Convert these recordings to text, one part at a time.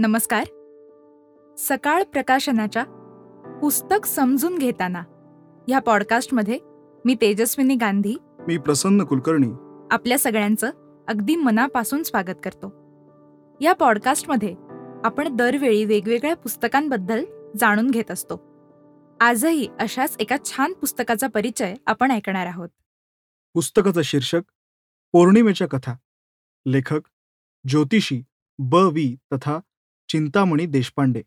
नमस्कार. सकाळ प्रकाशनाच्या पुस्तक समजून घेताना ह्या पॉडकास्टमध्ये मी तेजस्विनी गांधी. मी प्रसन्न कुलकर्णी. आपल्या सगळ्यांचं अगदी मनापासून स्वागत करतो. या पॉडकास्टमध्ये आपण दरवेळी वेगवेगळ्या पुस्तकांबद्दल जाणून घेत असतो. आजही अशाच एका छान पुस्तकाचा परिचय आपण ऐकणार आहोत. पुस्तकाचं शीर्षक पौर्णिमेच्या कथा. लेखक ज्योतिषी ब. वी. तथा चिंतामणी देशपांडे.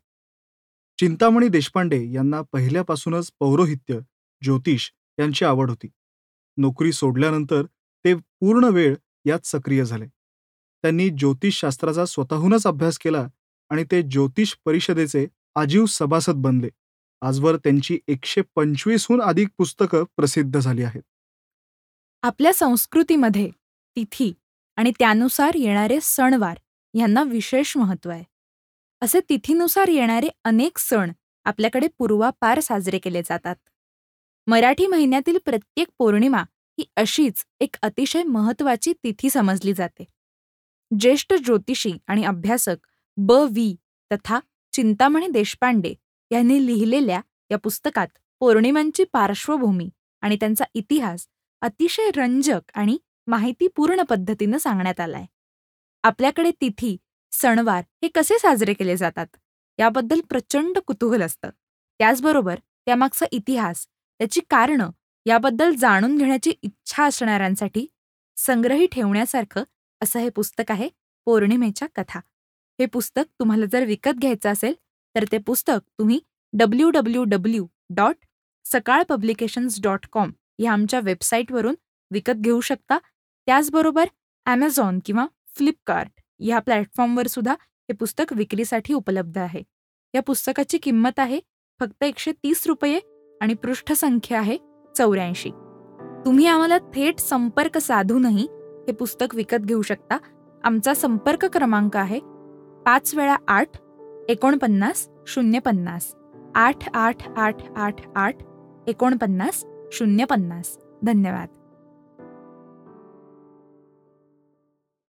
चिंतामणी देशपांडे यांना पहिल्यापासूनच पौरोहित्य ज्योतिष यांची आवड होती. नोकरी सोडल्यानंतर ते पूर्ण वेळ यात सक्रिय झाले. त्यांनी ज्योतिषशास्त्राचा स्वतःहूनच अभ्यास केला आणि ते ज्योतिष परिषदेचे आजीव सभासद बनले. आजवर त्यांची एकशे पंचवीसहून अधिक पुस्तकं प्रसिद्ध झाली आहेत. आपल्या संस्कृतीमध्ये तिथी आणि त्यानुसार येणारे सणवार यांना विशेष महत्त्व आहे. असे तिथीनुसार येणारे अनेक सण आपल्याकडे पूर्वापार साजरे केले जातात. मराठी महिन्यातील प्रत्येक पौर्णिमा ही अशीच एक अतिशय महत्त्वाची तिथी समजली जाते. ज्येष्ठ ज्योतिषी आणि अभ्यासक ब. वी. तथा चिंतामणी देशपांडे यांनी लिहिलेल्या या पुस्तकात पौर्णिमांची पार्श्वभूमी आणि त्यांचा इतिहास अतिशय रंजक आणि माहितीपूर्ण पद्धतीनं सांगण्यात आलाय. आपल्याकडे तिथी सणवार हे कसे साजरे केले जातात? याबद्दल प्रचंड कुतूहल असतं. त्याचबरोबर त्यामागचा इतिहास त्याची कारणं याबद्दल जाणून घेण्याची इच्छा असणाऱ्यांसाठी संग्रही ठेवण्यासारखं असं हे पुस्तक आहे पौर्णिमेच्या कथा. हे पुस्तक तुम्हाला जर विकत घ्यायचं असेल तर ते पुस्तक तुम्ही W W W dot Sakal publications dot com या आमच्या वेबसाईटवरून विकत घेऊ शकता. त्याचबरोबर ॲमेझॉन किंवा फ्लिपकार्ट या प्लॅटफॉर्मवर सुद्धा हे पुस्तक विक्रीसाठी उपलब्ध आहे. या पुस्तकाची किंमत आहे फक्त एकशे तीस रुपये आणि पृष्ठसंख्या आहे चौऱ्याऐंशी. तुम्ही आम्हाला थेट संपर्क साधूनही हे पुस्तक विकत घेऊ शकता. आमचा संपर्क क्रमांक आहे पाच वेळा आठ एकोणपन्नास शून्य पन्नास. आठ आठ आठ आठ आठ एकोणपन्नास शून्य पन्नास. धन्यवाद.